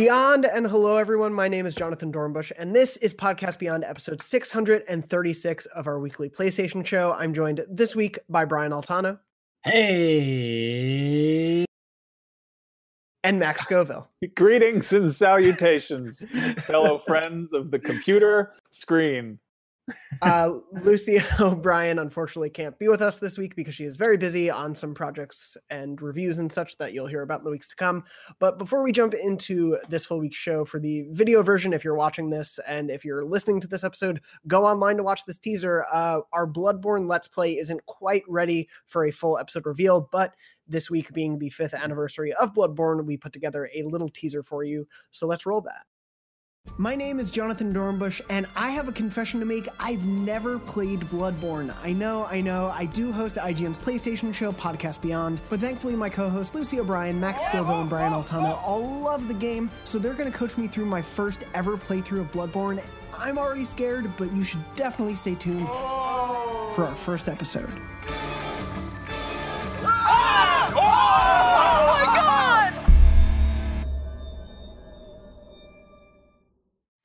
Beyond and hello, everyone. My name is Jonathan Dornbush, and this is Podcast Beyond, episode 636 of our weekly PlayStation show. I'm joined this week by Brian Altano. Hey. And Max Scoville. Greetings and salutations, fellow friends of the computer screen. Uh, Lucy O'Brien unfortunately can't be with us this week because she is very busy on some projects and reviews and such that you'll hear about in the weeks to come. But before we jump into this full week show for the video version, if you're watching this and if you're listening to this episode, go online to watch this teaser. Uh, our Bloodborne Let's Play isn't quite ready for a full episode reveal, but this week being the fifth anniversary of Bloodborne, we put together a little teaser for you. So let's roll that. My name is Jonathan Dornbush, and I have a confession to make. I've never played Bloodborne. I know, I know, I do host IGN's PlayStation show, Podcast Beyond, but thankfully my co-hosts Lucy O'Brien, Max Scoville, and Brian Altano all love the game, so they're going to coach me through my first ever playthrough of Bloodborne. I'm already scared, but you should definitely stay tuned for our first episode. Oh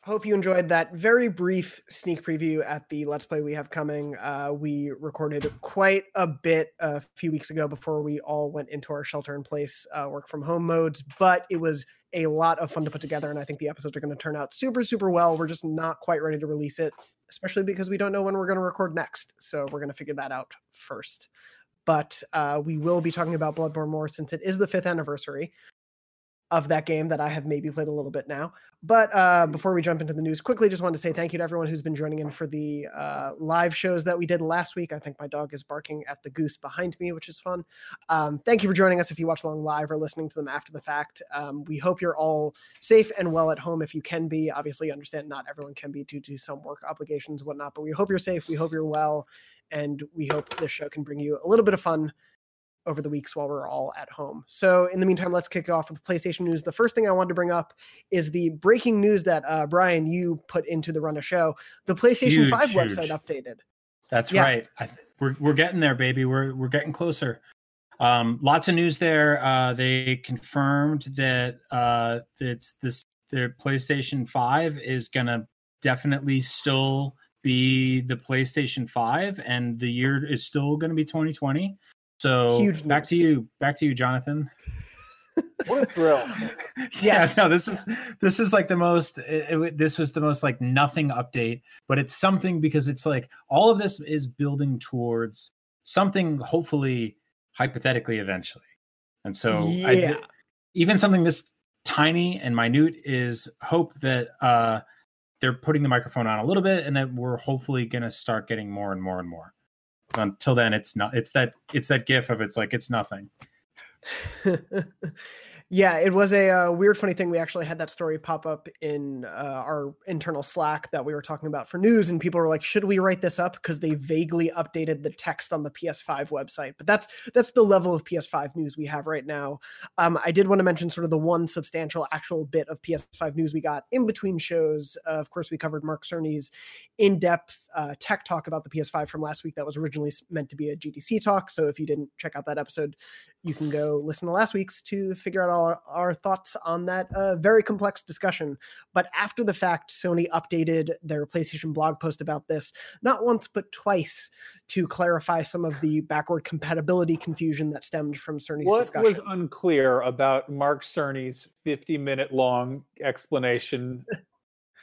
Hope you enjoyed that very brief sneak preview at the Let's Play we have coming. Uh, we recorded quite a bit a few weeks ago before we all went into our shelter in place uh, work from home modes, but it was a lot of fun to put together. And I think the episodes are going to turn out super, super well. We're just not quite ready to release it, especially because we don't know when we're going to record next. So we're going to figure that out first. But uh, we will be talking about Bloodborne more since it is the fifth anniversary of that game that I have maybe played a little bit now. But uh, before we jump into the news, quickly just wanted to say thank you to everyone who's been joining in for the uh, live shows that we did last week. I think my dog is barking at the goose behind me, which is fun. Um, thank you for joining us if you watch along live or listening to them after the fact. Um, we hope you're all safe and well at home if you can be. Obviously, understand not everyone can be due to some work obligations whatnot, but we hope you're safe. We hope you're well. And we hope this show can bring you a little bit of fun over the weeks while we're all at home. So, in the meantime, let's kick off with PlayStation news. The first thing I wanted to bring up is the breaking news that uh, Brian you put into the run of show. The PlayStation Huge, Five huge. website updated. That's Yeah. right. I th- we're we're getting there, baby. We're we're getting closer. Um, lots of news there. Uh, they confirmed that uh, it's this their PlayStation Five is gonna definitely still be the PlayStation Five, and the year is still gonna be 2020. So Huge back to you, back to you, Jonathan. What a thrill. yeah no this is this is like the most it, it- this was the most like nothing update but it's something because it's like all of this is building towards something hopefully hypothetically eventually and so I, Yeah. even something this tiny and minute is hope that uh they're putting the microphone on a little bit and that we're hopefully going to start getting more and more and more until then it's not it's that it's that gif of it's like it's nothing yeah, it was a uh, weird, funny thing. We actually had that story pop up in uh, our internal Slack that we were talking about for news, and people were like, "Should we write this up?" Because they vaguely updated the text on the PS5 website. But that's that's the level of PS5 news we have right now. Um, I did want to mention sort of the one substantial actual bit of PS5 news we got in between shows. Uh, of course, we covered Mark Cerny's in-depth uh, tech talk about the PS5 from last week. That was originally meant to be a GDC talk. So if you didn't check out that episode, you can go listen to last week's to figure out all our thoughts on that uh, very complex discussion. But after the fact, Sony updated their PlayStation blog post about this, not once but twice, to clarify some of the backward compatibility confusion that stemmed from Cerny's What discussion. was unclear about Mark Cerny's 50 minute long explanation?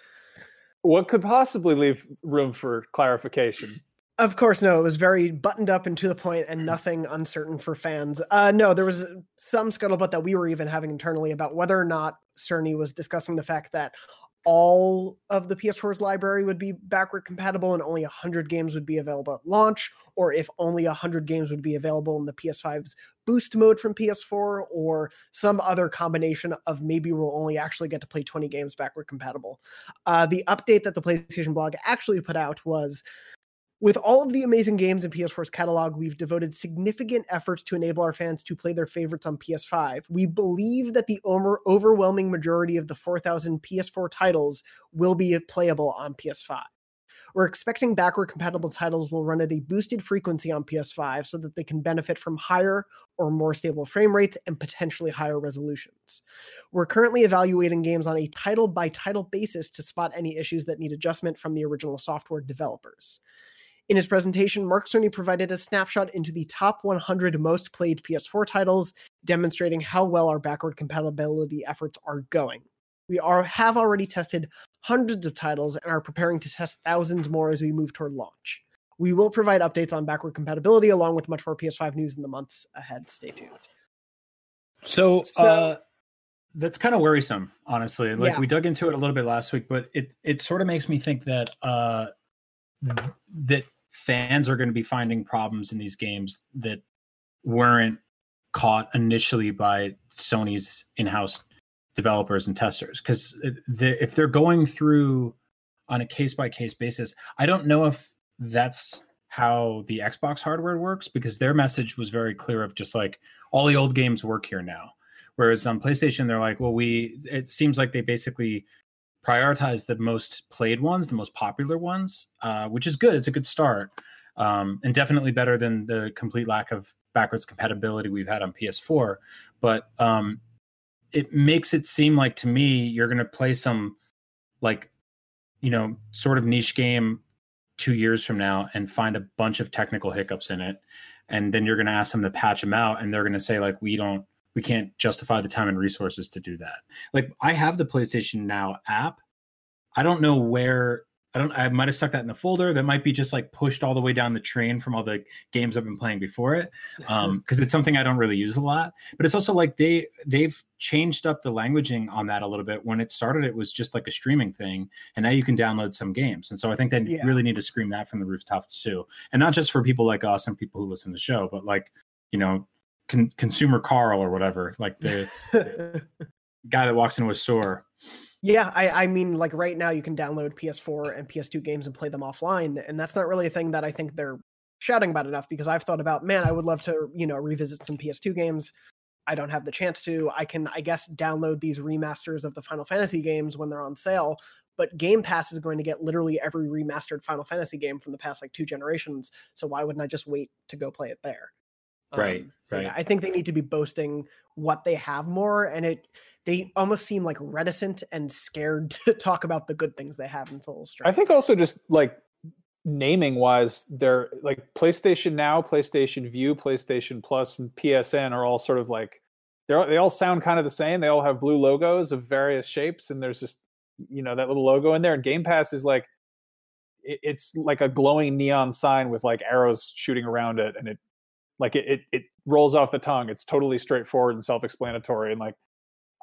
what could possibly leave room for clarification? Of course, no. It was very buttoned up and to the point, and nothing uncertain for fans. Uh, no, there was some scuttlebutt that we were even having internally about whether or not Cerny was discussing the fact that all of the PS4's library would be backward compatible and only 100 games would be available at launch, or if only 100 games would be available in the PS5's boost mode from PS4, or some other combination of maybe we'll only actually get to play 20 games backward compatible. Uh, the update that the PlayStation blog actually put out was with all of the amazing games in PS4's catalog, we've devoted significant efforts to enable our fans to play their favorites on PS5. We believe that the overwhelming majority of the 4,000 PS4 titles will be playable on PS5. We're expecting backward compatible titles will run at a boosted frequency on PS5 so that they can benefit from higher or more stable frame rates and potentially higher resolutions. We're currently evaluating games on a title by title basis to spot any issues that need adjustment from the original software developers. In his presentation, Mark Cerny provided a snapshot into the top 100 most played PS4 titles, demonstrating how well our backward compatibility efforts are going. We are have already tested hundreds of titles and are preparing to test thousands more as we move toward launch. We will provide updates on backward compatibility along with much more PS5 news in the months ahead. Stay tuned. So, so uh, that's kind of worrisome, honestly. Like Yeah. we dug into it a little bit last week, but it it sort of makes me think that uh that fans are going to be finding problems in these games that weren't caught initially by Sony's in-house developers and testers because uh, if they're going through on a case by case basis, I don't know if that's how the Xbox hardware works because their message was very clear of just like all the old games work here now. Whereas on PlayStation, they're like, well, we it seems like they basically prioritize the most played ones, the most popular ones, uh, which is good. It's a good start, um, and definitely better than the complete lack of backwards compatibility we've had on PS4. But um, it makes it seem like to me you're going to play some like you know sort of niche game two years from now and find a bunch of technical hiccups in it and then you're going to ask them to patch them out and they're going to say like we don't we can't justify the time and resources to do that. Like i have the playstation now app. I don't know where i don't i might have stuck that in the folder. That might be just like pushed all the way down the train from all the games i've been playing before it um because it's something i don't really use a lot. But it's also like they they've changed up the languaging on that a little bit. When it started it was just like a streaming thing and now you can download some games. And so i think they Yeah. really need to scream that from the rooftops too. And not just for people like us and people who listen to the show but like you know con- consumer carl or whatever like the guy that walks into a store Yeah, I, I mean, like right now, you can download PS4 and PS2 games and play them offline, and that's not really a thing that I think they're shouting about enough. Because I've thought about, man, I would love to, you know, revisit some PS2 games. I don't have the chance to. I can, I guess, download these remasters of the Final Fantasy games when they're on sale. But Game Pass is going to get literally every remastered Final Fantasy game from the past like two generations. So why wouldn't I just wait to go play it there? Right, um, so yeah, right. I think they need to be boasting what they have more, and it they almost seem like reticent and scared to talk about the good things they have until I strange. I think also just like naming wise, they're like PlayStation Now, PlayStation View, PlayStation Plus, and PSN are all sort of like they're they all sound kind of the same. They all have blue logos of various shapes, and there's just you know that little logo in there. And Game Pass is like it's like a glowing neon sign with like arrows shooting around it, and it like it, it it rolls off the tongue. It's totally straightforward and self-explanatory, and like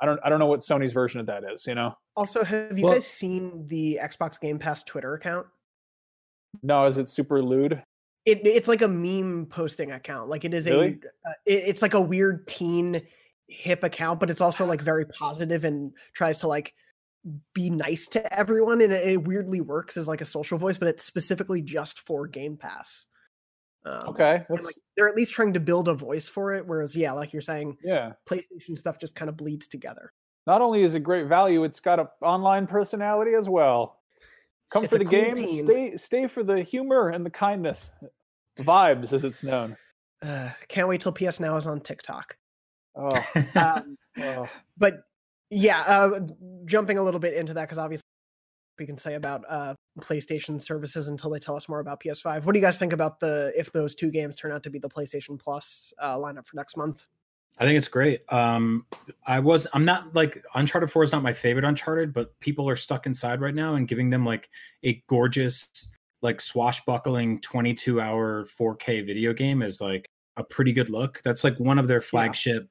I don't I don't know what Sony's version of that is. You know, Also, have you Well- guys seen the Xbox Game Pass Twitter account? no, is it super lewd? It it's like a meme posting account. Like it is Really? a uh, it, it's like a weird teen hip account, but it's also like very positive and tries to like be nice to everyone and it, it weirdly works as like a social voice, but it's specifically just for Game Pass. Um, Okay, like they're at least trying to build a voice for it, whereas yeah, like you're saying, yeah. PlayStation stuff just kind of bleeds together. Not only is it great value, it's got a online personality as well. Come It's for the cool game, team. stay stay for the humor and the kindness. Vibes, as it's known. Uh, can't wait till PS Now is on TikTok. Oh, Um, oh. but yeah, uh, jumping a little bit into that because obviously we can say about uh, PlayStation services until they tell us more about PS5. What do you guys think about the if those two games turn out to be the PlayStation Plus uh, lineup for next month? I think it's great. Um, I was I'm not like Uncharted 4 is not my favorite Uncharted, but people are stuck inside right now and giving them like a gorgeous, like swashbuckling 22 hour 4K video game is like a pretty good look. That's like one of their flagship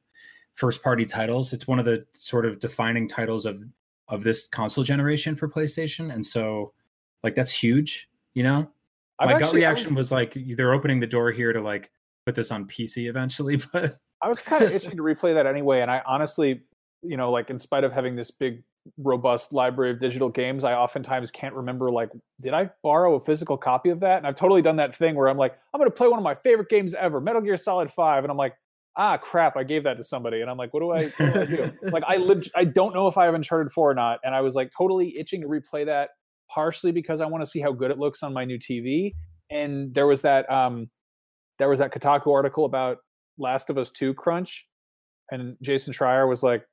first party titles. It's one of the sort of defining titles of of this console generation for PlayStation. And so like that's huge, you know? I've My gut actually- I reaction was like they're opening the door here to like put this on PC eventually, but I was kind of itching to replay that anyway, and I honestly, you know, like in spite of having this big, robust library of digital games, I oftentimes can't remember like, did I borrow a physical copy of that? And I've totally done that thing where I'm like, I'm going to play one of my favorite games ever, Metal Gear Solid Five, and I'm like, ah, crap, I gave that to somebody, and I'm like, what do I, what do, I do? like, I leg- I don't know if I have Uncharted Four or not, and I was like totally itching to replay that. partially because I want to see how good it looks on my new TV. And there was that um, there was that Kotaku article about Last of Us Two crunch, and Jason Schreier was like,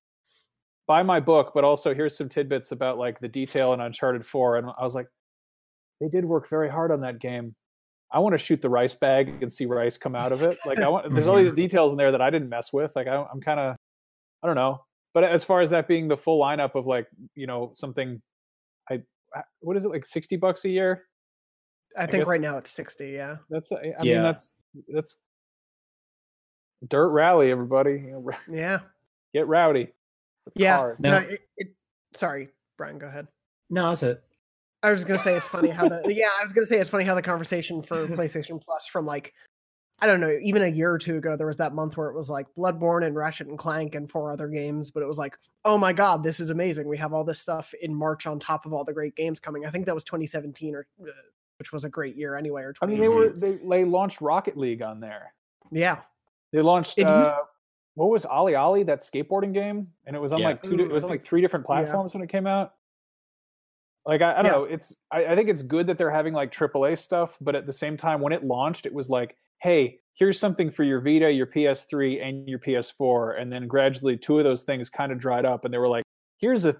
"Buy my book, but also here's some tidbits about like the detail in Uncharted Four. And I was like, "They did work very hard on that game." I want to shoot the rice bag and see rice come out of it. Like I want, there's all these mm-hmm. details in there that I didn't mess with. Like I, I'm kind of, I don't know. But as far as that being the full lineup of like, you know, something, I, what is it like, sixty bucks a year? I, I think right now it's sixty. Yeah, that's. I yeah. mean, that's that's dirt rally, everybody. Yeah, get rowdy. Yeah. No, it, it, sorry, Brian. Go ahead. No, that's it. I was gonna say it's funny how the yeah I was gonna say it's funny how the conversation for PlayStation Plus from like I don't know even a year or two ago there was that month where it was like Bloodborne and Ratchet and Clank and four other games but it was like oh my god this is amazing. We have all this stuff in March on top of all the great games coming. I think that was 2017 or uh, which was a great year anyway or I mean they were they, they launched Rocket League on there. Yeah. They launched it uh, used- what was OlliOlli that skateboarding game? And it was on yeah. like two it was on like three different platforms yeah. when it came out like I, I don't yeah. know, it's I, I, think it's good that they're having like AAA stuff, but at the same time, when it launched, it was like, hey, here's something for your Vita, your PS3, and your PS4, and then gradually two of those things kind of dried up, and they were like, here's a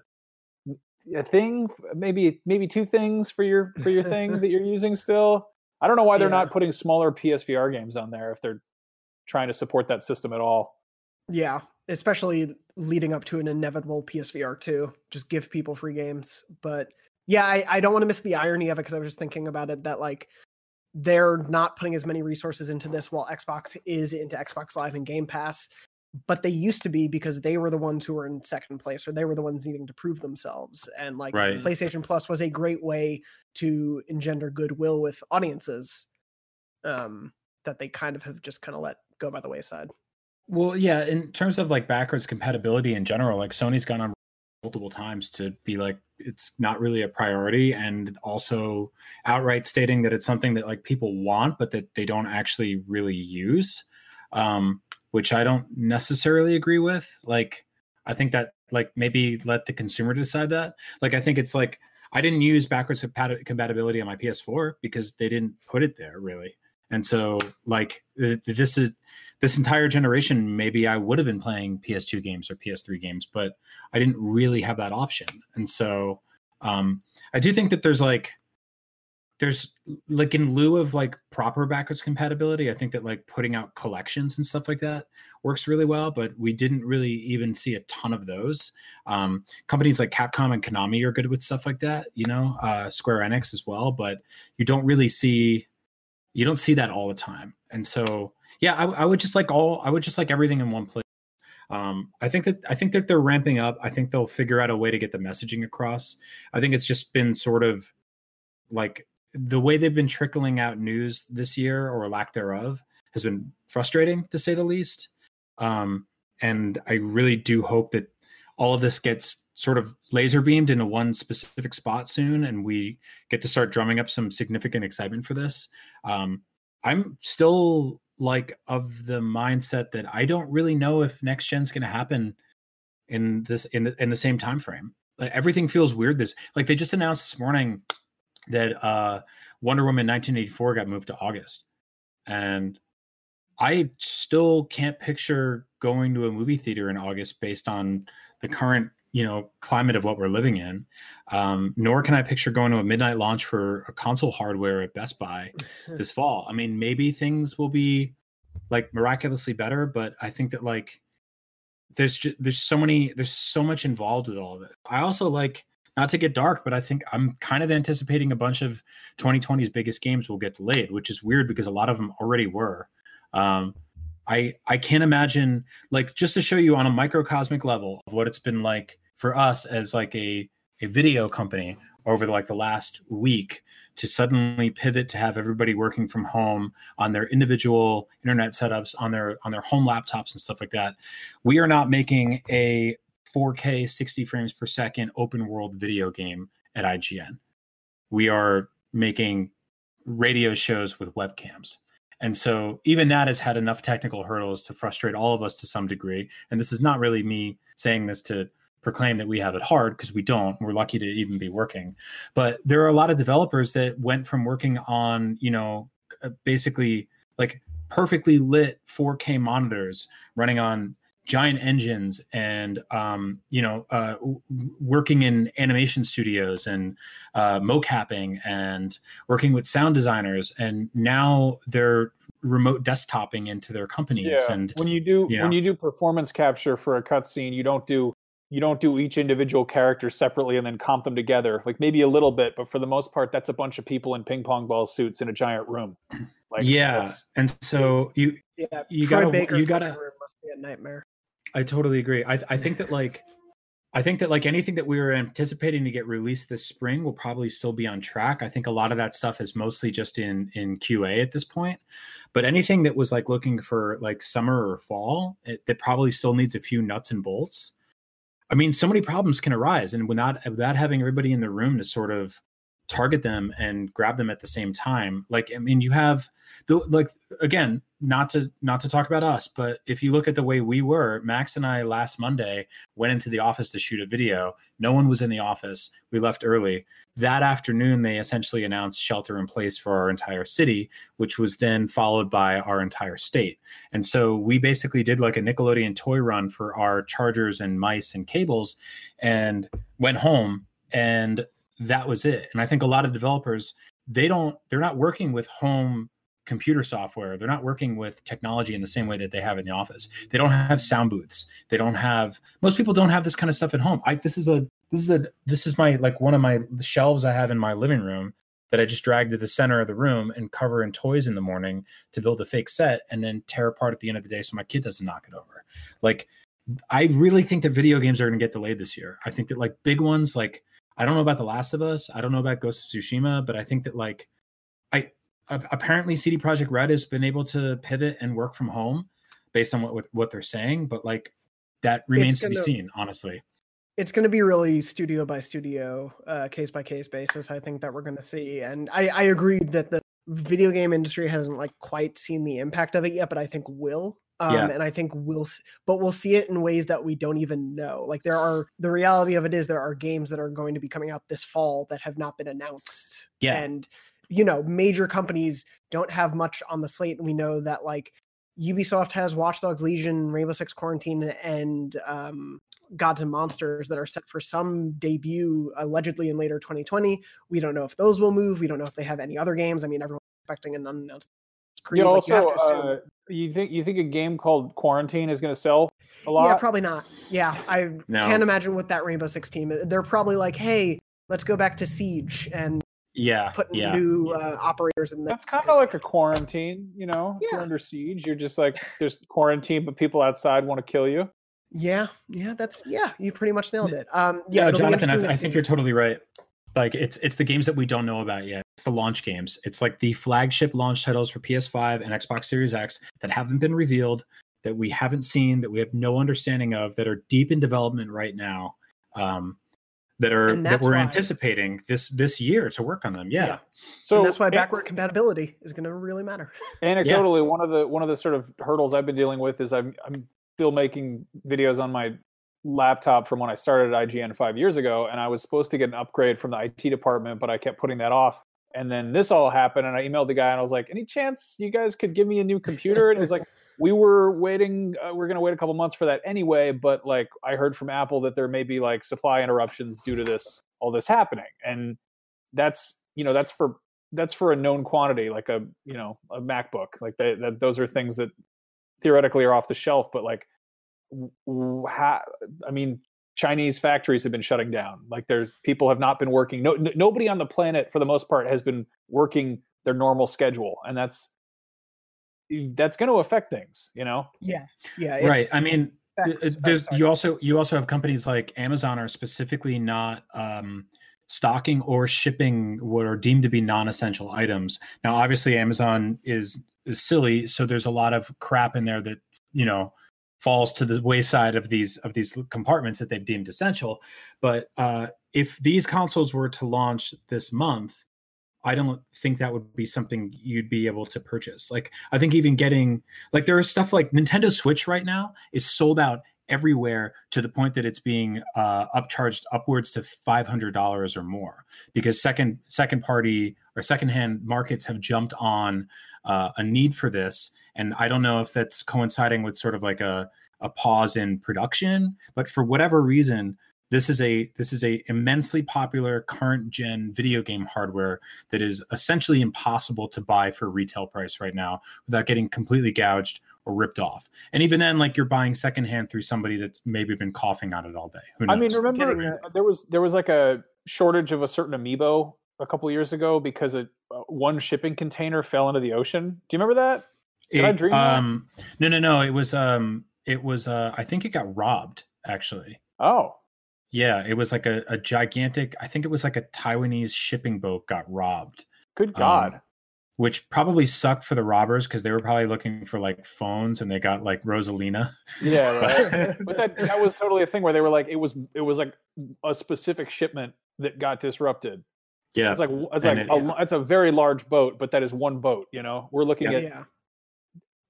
a thing, maybe maybe two things for your for your thing that you're using still. I don't know why they're yeah. not putting smaller PSVR games on there if they're trying to support that system at all. Yeah, especially leading up to an inevitable PSVR 2. Just give people free games, but yeah, I, I don't want to miss the irony of it because I was just thinking about it that like they're not putting as many resources into this while Xbox is into Xbox Live and Game Pass. But they used to be because they were the ones who were in second place or they were the ones needing to prove themselves. And like right. PlayStation Plus was a great way to engender goodwill with audiences um, that they kind of have just kind of let go by the wayside. Well, yeah, in terms of like backwards compatibility in general, like Sony's gone on multiple times to be like it's not really a priority. And also outright stating that it's something that like people want but that they don't actually really use um which i don't necessarily agree with. Like i think that like maybe let the consumer decide that. Like i think it's like i didn't use backwards compatibility on my ps4 because they didn't put it there really. And so like this is this entire generation, maybe I would have been playing PS2 games or PS3 games, but I didn't really have that option. And so um, I do think that there's like, there's like in lieu of like proper backwards compatibility, I think that like putting out collections and stuff like that works really well, but we didn't really even see a ton of those. Um, companies like Capcom and Konami are good with stuff like that, you know, uh, Square Enix as well, but you don't really see, you don't see that all the time. And so yeah, I, I, would just like all I would just like everything in one place. Um, I think that I think that they're ramping up. I think they'll figure out a way to get the messaging across. I think it's just been sort of like the way they've been trickling out news this year or lack thereof has been frustrating to say the least. Um, and I really do hope that all of this gets sort of laser beamed into one specific spot soon and we get to start drumming up some significant excitement for this. Um, I'm still like of the mindset that I don't really know if next gen's going to happen in this in the in the same time frame. Like everything feels weird. This like they just announced this morning that uh Wonder Woman 1984 got moved to August, and I still can't picture going to a movie theater in August based on the current you know climate of what we're living in um, nor can i picture going to a midnight launch for a console hardware at best buy this fall. I mean maybe things will be like miraculously better but i think that like there's just, there's so many there's so much involved with all of it. I also like not to get dark but i think i'm kind of anticipating a bunch of 2020's biggest games will get delayed which is weird because a lot of them already were. Um, I I can't imagine like just to show you on a microcosmic level of what it's been like for us as like a a video company over like the last week to suddenly pivot to have everybody working from home on their individual internet setups on their on their home laptops and stuff like that. We are not making a 4k 60 frames per second open world video game at ign we are making radio shows with webcams. And so even that has had enough technical hurdles to frustrate all of us to some degree. And this is not really me saying this to proclaim that we have it hard because we don't. We're lucky to even be working. But there are a lot of developers that went from working on, you know, uh, basically like perfectly lit 4K monitors running on giant engines and um, you know uh, working in animation studios and uh, mocapping and working with sound designers and now they're remote desktoping into their companies yeah. and when you do you know, when you do performance capture for a cutscene you don't do you don't do each individual character separately and then comp them together like maybe a little bit but for the most part that's a bunch of people in ping pong ball suits in a giant room like yeah and so you yeah you gotta Baker's you gotta must be a nightmare I totally agree. I I think that like I think that like anything that we were anticipating to get released this spring will probably still be on track. I think a lot of that stuff is mostly just in in QA at this point. But anything that was like looking for like summer or fall, it, that probably still needs a few nuts and bolts. I mean, so many problems can arise, and without without having everybody in the room to sort of target them and grab them at the same time, like I mean, you have the like again not to not to talk about us but if you look at the way we were max and i last monday went into the office to shoot a video. No one was in the office. We left early. That afternoon they essentially announced shelter in place for our entire city which was then followed by our entire state. And so we basically did like a nickelodeon toy run for our chargers and mice and cables and went home. And that was it and i think a lot of developers they don't they're not working with home computer software. They're not working with technology in the same way that they have in the office. They don't have sound booths. They don't have most people don't have this kind of stuff at home. I this is a this is a this is my like one of my shelves I have in my living room that I just drag to the center of the room and cover in toys in the morning to build a fake set and then tear apart at the end of the day so my kid doesn't knock it over. Like I really think that video games are going to get delayed this year. I think that like big ones like I don't know about The Last of Us, I don't know about Ghost of Tsushima, but I think that like I apparently CD Projekt Red has been able to pivot and work from home based on what what they're saying, but like that remains gonna, to be seen, honestly. It's going to be really studio by studio, uh, case by case basis. I think that we're going to see, and I, I agree that the video game industry hasn't like quite seen the impact of it yet, but I think will. Um, yeah. and I think we'll, but we'll see it in ways that we don't even know. Like there are the reality of it is there are games that are going to be coming out this fall that have not been announced. Yeah, and you know, major companies don't have much on the slate. And we know that like Ubisoft has Watch Dogs Legion, Rainbow Six Quarantine, and um, Gods and Monsters that are set for some debut allegedly in later 2020. We don't know if those will move. We don't know if they have any other games. I mean, everyone's expecting an unannounced. Creed. You also, you, uh, you think you think a game called Quarantine is going to sell a lot? Yeah, probably not. Yeah, I no. can't imagine what that Rainbow Six team. They're probably like, hey, let's go back to Siege and yeah putting yeah. new uh, operators in there that's kind of like a quarantine you know yeah. if you're under siege you're just like there's quarantine but people outside want to kill you yeah yeah that's yeah you pretty much nailed it um yeah no, jonathan I, I think you're totally right like it's it's the games that we don't know about yet it's the launch games it's like the flagship launch titles for ps5 and xbox series x that haven't been revealed that we haven't seen that we have no understanding of that are deep in development right now um that are that we're why, anticipating this this year to work on them. Yeah. yeah. So and that's why backward and, compatibility is going to really matter. Anecdotally, yeah. one of the one of the sort of hurdles I've been dealing with is I'm I'm still making videos on my laptop from when I started at IGN five years ago, and I was supposed to get an upgrade from the IT department, but I kept putting that off. And then this all happened, and I emailed the guy, and I was like, "Any chance you guys could give me a new computer?" And he was like, we were waiting uh, we're going to wait a couple months for that anyway but like i heard from apple that there may be like supply interruptions due to this all this happening and that's you know that's for that's for a known quantity like a you know a macbook like that those are things that theoretically are off the shelf but like ha, i mean chinese factories have been shutting down. Like there people have not been working. No, n- nobody on the planet for the most part has been working their normal schedule and that's that's going to affect things you know? Yeah yeah right i mean there's you also you also have companies like amazon are specifically not um stocking or shipping what are deemed to be non-essential items. Now obviously amazon is is silly so there's a lot of crap in there that you know falls to the wayside of these of these compartments that they've deemed essential but uh if these consoles were to launch this month I don't think that would be something you'd be able to purchase. Like I think even getting like there is stuff like Nintendo Switch right now is sold out everywhere to the point that it's being uh, upcharged upwards to five hundred dollars or more because second second party or secondhand markets have jumped on uh, a need for this, and I don't know if that's coinciding with sort of like a a pause in production, but for whatever reason, this is a this is a immensely popular current gen video game hardware that is essentially impossible to buy for retail price right now without getting completely gouged or ripped off. And even then, like you're buying secondhand through somebody that's maybe been coughing on it all day. Who knows? I mean, remember there was there was like a shortage of a certain amiibo a couple years ago because a, uh, one shipping container fell into the ocean. Do you remember that? Did it, I dream um, that? No, no, no. It was um, it was uh, I think it got robbed actually. Oh, yeah, it was like a, a gigantic. I think it was like a Taiwanese shipping boat got robbed. Good God. Um, which probably sucked for the robbers because they were probably looking for like phones and they got like Rosalina. Yeah, right. but that that was totally a thing where they were like it was it was like a specific shipment that got disrupted. Yeah, it's like it's like it, a, yeah. it's a very large boat, but that is one boat. You know, we're looking yeah. at yeah.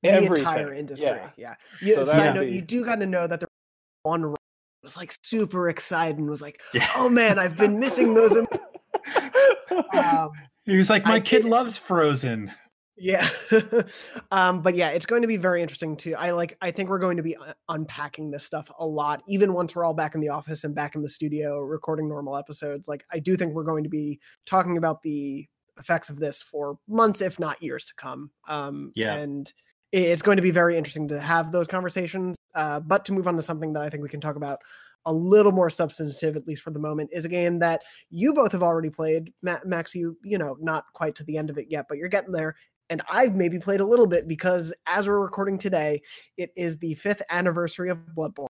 The entire industry. Yeah, yeah. You, so side note, you do got to know that there one was like super excited and was like, yeah. "Oh man, I've been missing those." um, he was like, "My I kid did, loves Frozen." Yeah, um, but yeah, it's going to be very interesting too. I like. I think we're going to be uh, unpacking this stuff a lot, even once we're all back in the office and back in the studio recording normal episodes. Like, I do think we're going to be talking about the effects of this for months, if not years, to come. Um, yeah, and it's going to be very interesting to have those conversations. Uh, but to move on to something that I think we can talk about a little more substantive, at least for the moment, is a game that you both have already played. Max, you you know not quite to the end of it yet, but you're getting there. And I've maybe played a little bit because as we're recording today, it is the fifth anniversary of Bloodborne.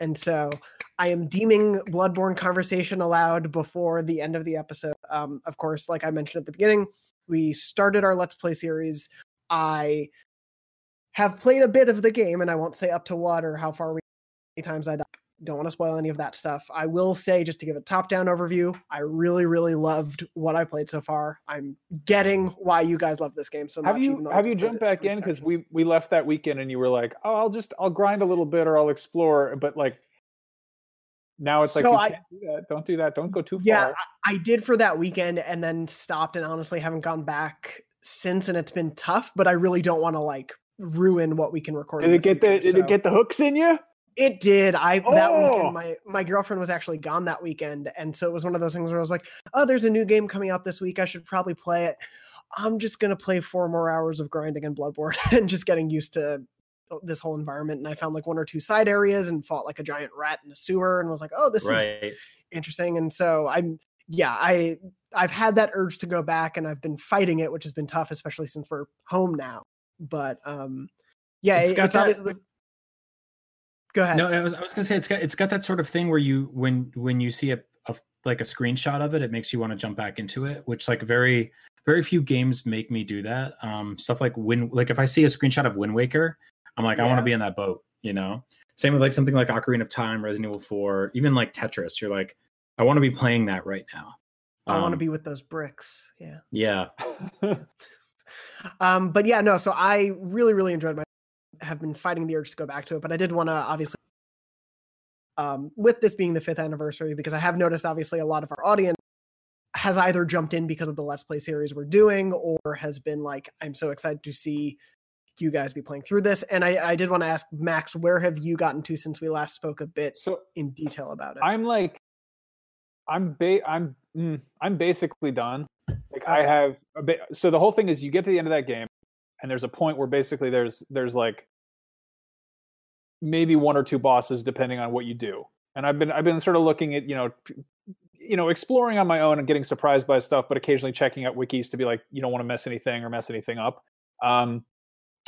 And so I am deeming Bloodborne conversation allowed before the end of the episode. Um, of course, like I mentioned at the beginning, we started our Let's Play series. I have played a bit of the game, and I won't say up to what or how far we any times I don't want to spoil any of that stuff. I will say, just to give a top down overview, I really, really loved what I played so far. I'm getting mm. why you guys love this game so have much. You, have you jumped back in? Because we we left that weekend and you were like, oh, I'll just I'll grind a little bit or I'll explore, but like now it's like so I, do that. Don't do that. Don't go too yeah, far. Yeah, I did for that weekend and then stopped and honestly haven't gone back since and it's been tough, but I really don't want to like ruin what we can record. Did it get the, the did it get the hooks in you? It did. I oh. that weekend oh! my my girlfriend was actually gone that weekend, and so it was one of those things where I was like, "Oh, there's a new game coming out this week. I should probably play it." I'm just gonna play four more hours of grinding in Bloodborne and just getting used to this whole environment. And I found like one or two side areas and fought like a giant rat in a sewer, and was like, "Oh, this right. is interesting." And so I'm yeah, I I've had that urge to go back, and I've been fighting it, which has been tough, especially since we're home now. But um, yeah, it's, it, got it's that, obviously. Go ahead. No, I was, I was gonna say it's got it's got that sort of thing where you when when you see a, a like a screenshot of it, it makes you want to jump back into it, which like very very few games make me do that. Um, stuff like when like if I see a screenshot of Wind Waker, I'm like yeah. I want to be in that boat, you know. Same with like something like Ocarina of Time, Resident Evil 4, even like Tetris. You're like, I want to be playing that right now. I want to um, be with those bricks. Yeah. Yeah. um, but yeah, no. So I really, really enjoyed my. Have been fighting the urge to go back to it, but I did want to obviously. Um, with this being the fifth anniversary, because I have noticed obviously a lot of our audience has either jumped in because of the Let's Play series we're doing, or has been like, I'm so excited to see you guys be playing through this. And I, I did want to ask Max, where have you gotten to since we last spoke a bit so in detail about it? I'm like, I'm ba- I'm mm, I'm basically done. Okay. I have a ba- so the whole thing is you get to the end of that game and there's a point where basically there's there's like maybe one or two bosses depending on what you do. And I've been I've been sort of looking at, you know, you know, exploring on my own and getting surprised by stuff, but occasionally checking out wikis to be like, you don't want to mess anything or mess anything up. Um,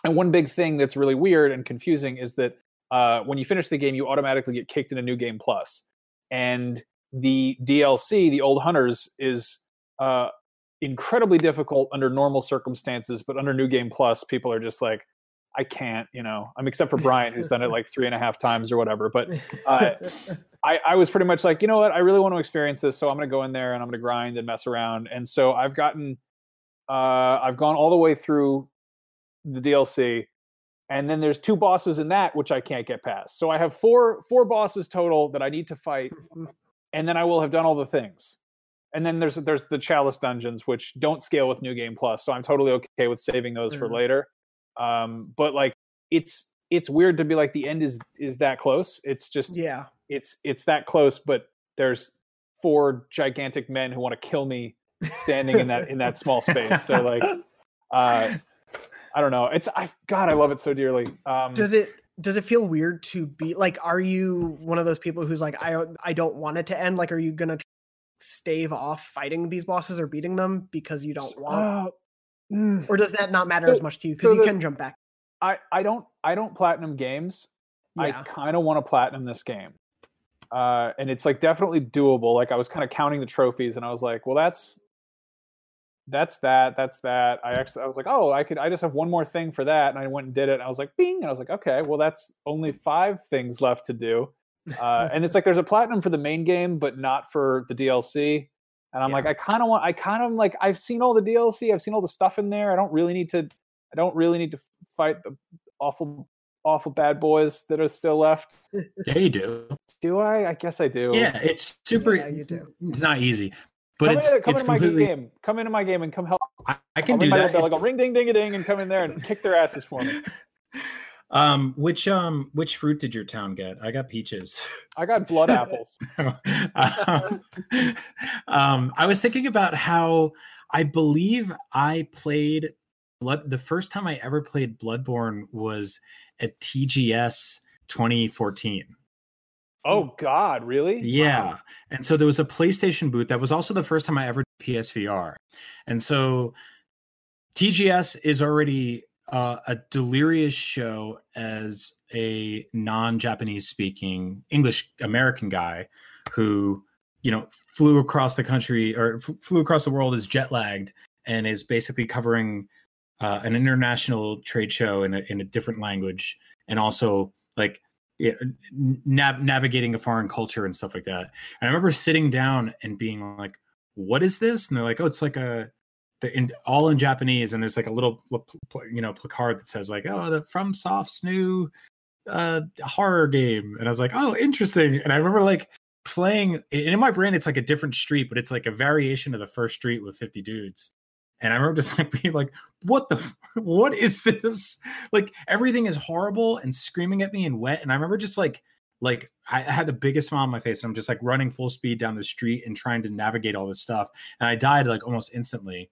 and one big thing that's really weird and confusing is that uh, when you finish the game, you automatically get kicked in a New Game Plus, and the DLC, the Old Hunters, is uh, incredibly difficult under normal circumstances, but under New Game Plus, people are just like, I can't, you know. I'm except for Brian, who's done it like three and a half times or whatever. But uh, I, I was pretty much like, you know what, I really want to experience this, so I'm going to go in there and I'm going to grind and mess around. And so I've gotten, uh, I've gone all the way through the DLC, and then there's two bosses in that which I can't get past. So I have four four bosses total that I need to fight, and then I will have done all the things. And then there's there's the chalice dungeons which don't scale with New Game Plus, so I'm totally okay with saving those for Mhm. later. Um, but like it's it's weird to be like the end is is that close. It's just Yeah. it's it's that close, but there's four gigantic men who want to kill me standing in that in that small space. So like uh I don't know. It's I God, I love it so dearly. Um Does it does it feel weird to be like are you one of those people who's like I I don't want it to end like are you going to stave off fighting these bosses or beating them because you don't want uh, mm, or does that not matter So- as much to you because so you the- can jump back I I don't I don't platinum games. I kind of want to platinum this game. Uh, and it's like definitely doable. Like I was kind of counting the trophies, and I was like, well, that's that's that, that's that. I actually I was like, oh, I could I just have one more thing for that, and I went and did it. And I was like, bing, and I was like, okay, well, that's only five things left to do. Uh, and it's like there's a platinum for the main game, but not for the DLC. And I'm like, I kind of want, I kind of like, I've seen all the DLC, I've seen all the stuff in there. I don't really need to, I don't really need to fight the awful, awful bad boys that are still left. Yeah, you do. Do I? I guess I do. Yeah, it's super. Yeah, you do. It's not easy, but come it's into, come it's into my game. Come into my game and come help. I, I I'll can ring do that. little bell. Go ring ding ding a ding and come in there and kick their asses for me. Um, which um, which fruit did your town get? I got peaches. I got blood apples. um, um, I was thinking about how I believe I played blood. The first time I ever played Bloodborne was at TGS 2014. Oh God, really? Yeah. And so there was a PlayStation booth. That was also the first time I ever did PSVR. And so TGS is already uh, a delirious show as a non-Japanese speaking English American guy who, you know, flew across the country or f- flew across the world is jet lagged and is basically covering uh, an international trade show in a, in a different language and also like nav- navigating a foreign culture and stuff like that. And I remember sitting down and being like, "What is this?" And they're like, "Oh, it's like a the in, all in Japanese." And there's like a little you know placard that says like, "Oh, the From Soft's new uh horror game." And I was like, "Oh, interesting." And I remember like playing and in my brain it's like a different street, but it's like a variation of the first street with 50 dudes. And I remember just like being like, "What the? What is this?" Like everything is horrible and screaming at me and wet. And I remember just like, like I had the biggest smile on my face, and I'm just like running full speed down the street and trying to navigate all this stuff. And I died like almost instantly.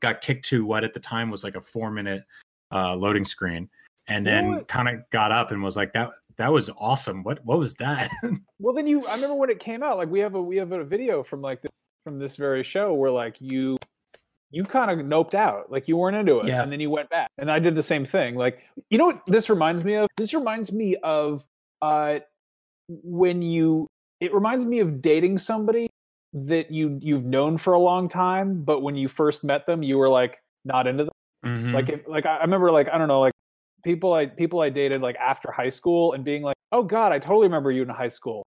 Got kicked to what at the time was like a four minute uh, loading screen, and then kind of got up and was like, "That that was awesome. What what was that?" Well, then you. I remember when it came out. Like we have a we have a video from like the, from this very show where like you you kind of noped out, like you weren't into it, Yeah. and then you went back. And I did the same thing. Like you know what this reminds me of? This reminds me of uh when you. It reminds me of dating somebody that you you've known for a long time, but when you first met them, you were like not into them. Mhm. Like if like I I remember like I don't know like people I people I dated like after high school and being like, oh god, I totally remember you in high school.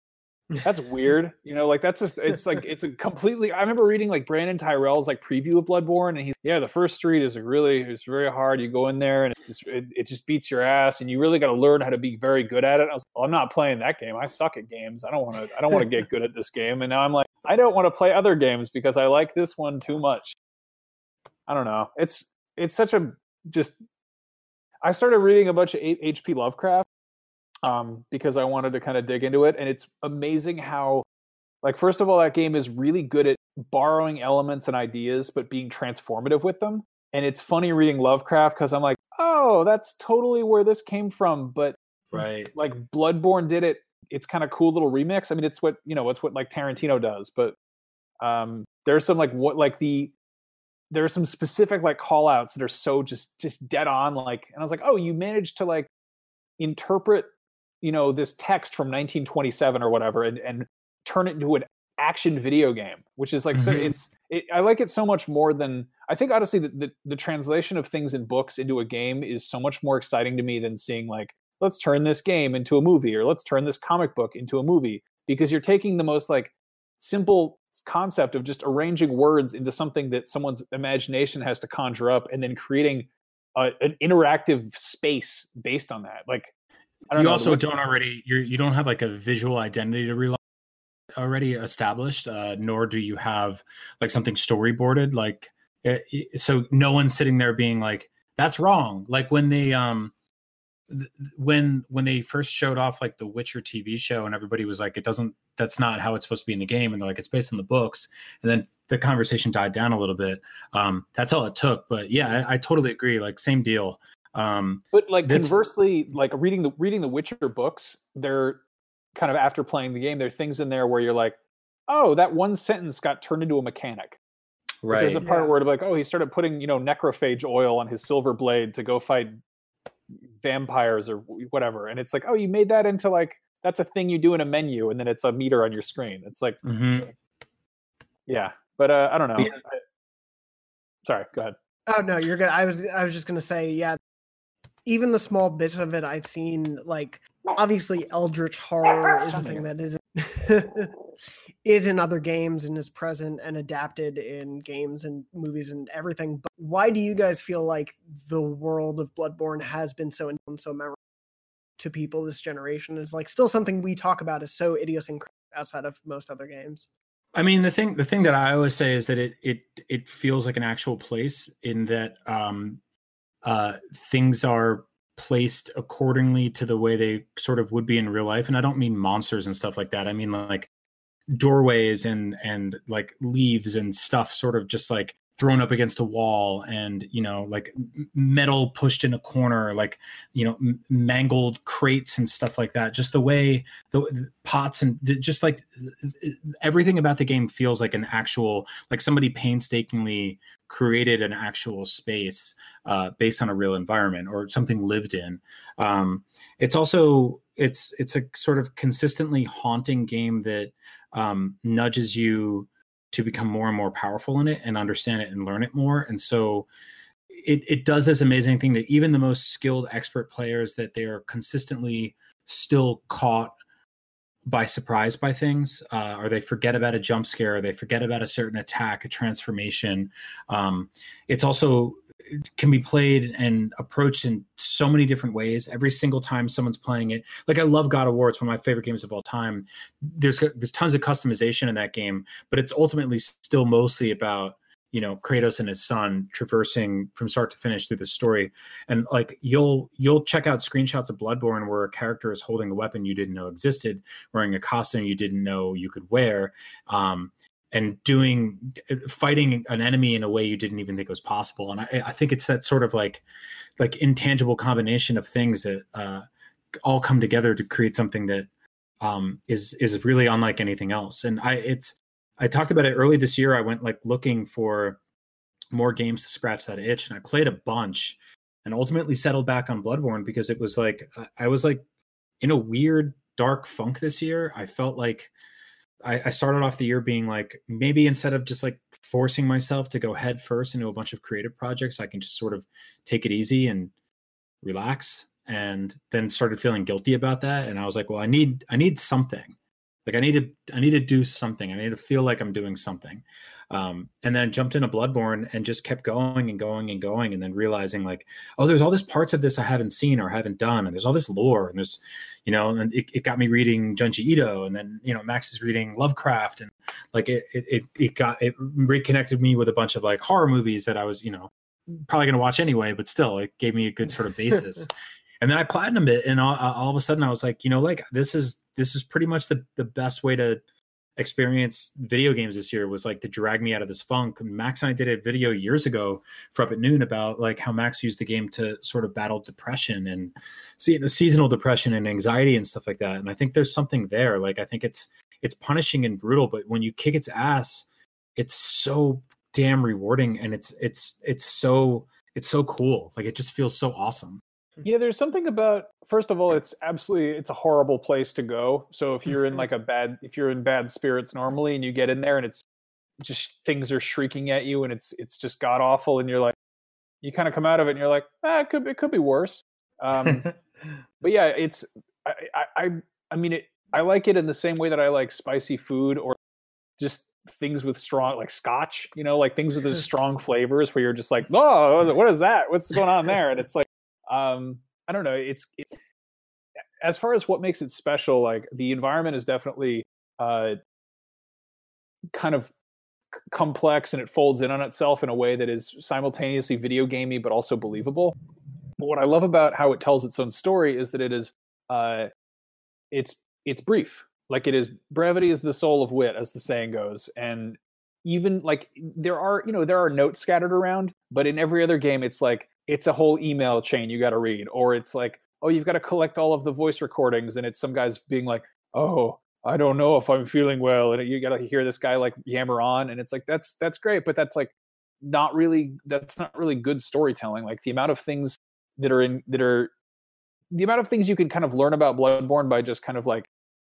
That's weird, you know. Like that's just it's like it's a completely. I remember reading like Brandon Tyrell's like preview of Bloodborne, and he's yeah, the first street is really it's very hard. You go in there and it just, it, it just beats your ass, and you really got to learn how to be very good at it. I was like, well, I'm not playing that game. I suck at games. I don't want to. I don't want to get good at this game. And now I'm like, I don't want to play other games because I like this one too much. I don't know. It's it's such a just. I started reading a bunch of H.P. Lovecraft um, because I wanted to kind of dig into it, and it's amazing how, like, first of all, that game is really good at borrowing elements and ideas, but being transformative with them. And it's funny reading Lovecraft because I'm like, oh, that's totally where this came from, but right. like Bloodborne did it. It's kind of cool little remix. I mean, it's what you know, it's what like Tarantino does. But um, there's some like what like the there are some specific like call outs that are so just just dead on. Like, and I was like, oh, you managed to like interpret you know this text from 1927 or whatever and and turn it into an action video game, which is like so Mhm. it's it, I like it so much more than I think honestly the, the the translation of things in books into a game is so much more exciting to me than seeing like let's turn this game into a movie or let's turn this comic book into a movie because you're taking the most like simple concept of just arranging words into something that someone's imagination has to conjure up and then creating a, an interactive space based on that. Like, I don't you know, also don't already you're you don't have like a visual identity to rely already established, uh, nor do you have like something storyboarded. Like, it, eh, so no one's sitting there being like, "That's wrong." Like when they um when when they first showed off like the Witcher TV show and everybody was like, it doesn't that's not how it's supposed to be in the game, and they're like, it's based on the books, and then the conversation died down a little bit. Um, that's all it took. But yeah, I, I totally agree. Like same deal. Um, but like conversely, like reading the reading the Witcher books, they're kind of after playing the game, there are things in there where you're like, oh, that one sentence got turned into a mechanic. Right. Like there's a part yeah. where like, oh, he started putting you know necrophage oil on his silver blade to go fight vampires or whatever and it's like oh you made that into like that's a thing you do in a menu and then it's a meter on your screen it's like mm-hmm. yeah but uh, i don't know yeah. I, sorry go ahead oh no you're good i was i was just gonna say yeah even the small bits of it i've seen like obviously eldritch horror is a thing that isn't is in other games and is present and adapted in games and movies and everything. But why do you guys feel like the world of Bloodborne has been so and so memorable to people this generation? Is like still something we talk about is so idiosyncratic outside of most other games. I mean, the thing the thing that I always say is that it it it feels like an actual place in that um, uh, things are placed accordingly to the way they sort of would be in real life and i don't mean monsters and stuff like that i mean like doorways and and like leaves and stuff sort of just like thrown up against a wall and you know like metal pushed in a corner like you know m- mangled crates and stuff like that. Just the way the, the pots and the, just like everything about the game feels like an actual like somebody painstakingly created an actual space uh, based on a real environment or something lived in. Um, it's also it's it's a sort of consistently haunting game that um, nudges you to become more and more powerful in it and understand it and learn it more. And so it, it does this amazing thing that even the most skilled expert players that they are consistently still caught by surprise by things uh, or they forget about a jump scare or they forget about a certain attack a transformation um, it's also can be played and approached in so many different ways. Every single time someone's playing it like i love god of war. It's one of my favorite games of all time. There's there's tons of customization in that game but it's ultimately still mostly about you know kratos and his son traversing from start to finish through the story. And like you'll you'll check out screenshots of bloodborne where a character is holding a weapon you didn't know existed wearing a costume you didn't know you could wear. Um, and doing fighting an enemy in a way you didn't even think was possible. And i, I think it's that sort of like like intangible combination of things that uh, all come together to create something that um, is is really unlike anything else. And i it's i talked about it early this year. I went like looking for more games to scratch that itch and i played a bunch and ultimately settled back on bloodborne because it was like i was like in a weird dark funk this year. I felt like I, I started off the year being like maybe instead of just like forcing myself to go head first into a bunch of creative projects, I can just sort of take it easy and relax. And then started feeling guilty about that. And I was like, well, I need I need something. Like I need to I need to do something. I need to feel like I'm doing something. Um, and then jumped into Bloodborne and just kept going and going and going, and then realizing like, oh, there's all these parts of this I haven't seen or haven't done, and there's all this lore, and there's, you know, and it, it got me reading Junji Ito, and then you know Max is reading Lovecraft, and like it it it got it reconnected me with a bunch of like horror movies that I was you know probably going to watch anyway, but still it gave me a good sort of basis. and then I platinumed it, and all, all of a sudden I was like, you know, like this is this is pretty much the the best way to experience video games this year was like to drag me out of this funk. Max and I did a video years ago for Up at Noon about like how Max used the game to sort of battle depression and see seasonal depression and anxiety and stuff like that. And I think there's something there. Like I think it's it's punishing and brutal, but when you kick its ass, it's so damn rewarding and it's it's it's so it's so cool. Like it just feels so awesome. Yeah, there's something about first of all, it's absolutely it's a horrible place to go. So if you're in mm-hmm. like a bad if you're in bad spirits normally and you get in there and it's just things are shrieking at you and it's it's just god awful and you're like you kind of come out of it and you're like, ah, it could it could be worse. Um, but yeah, it's I, I I mean it I like it in the same way that I like spicy food or just things with strong like scotch you know like things with those strong flavors where you're just like oh what is that what's going on there and it's like um i don't know it's, as far as what makes it special like the environment is definitely uh kind of c- complex and it folds in on itself in a way that is simultaneously video gamey but also believable. But what i love about how it tells its own story is that it is uh it's it's brief. Like it is brevity is the soul of wit as the saying goes and even like there are you know there are notes scattered around but in every other game it's like it's a whole email chain you got to read or it's like oh you've got to collect all of the voice recordings and it's some guys being like oh i don't know if i'm feeling well and you got to hear this guy like yammer on and it's like that's that's great but that's like not really that's not really good storytelling like the amount of things that are in that are the amount of things you can kind of learn about bloodborne by just kind of like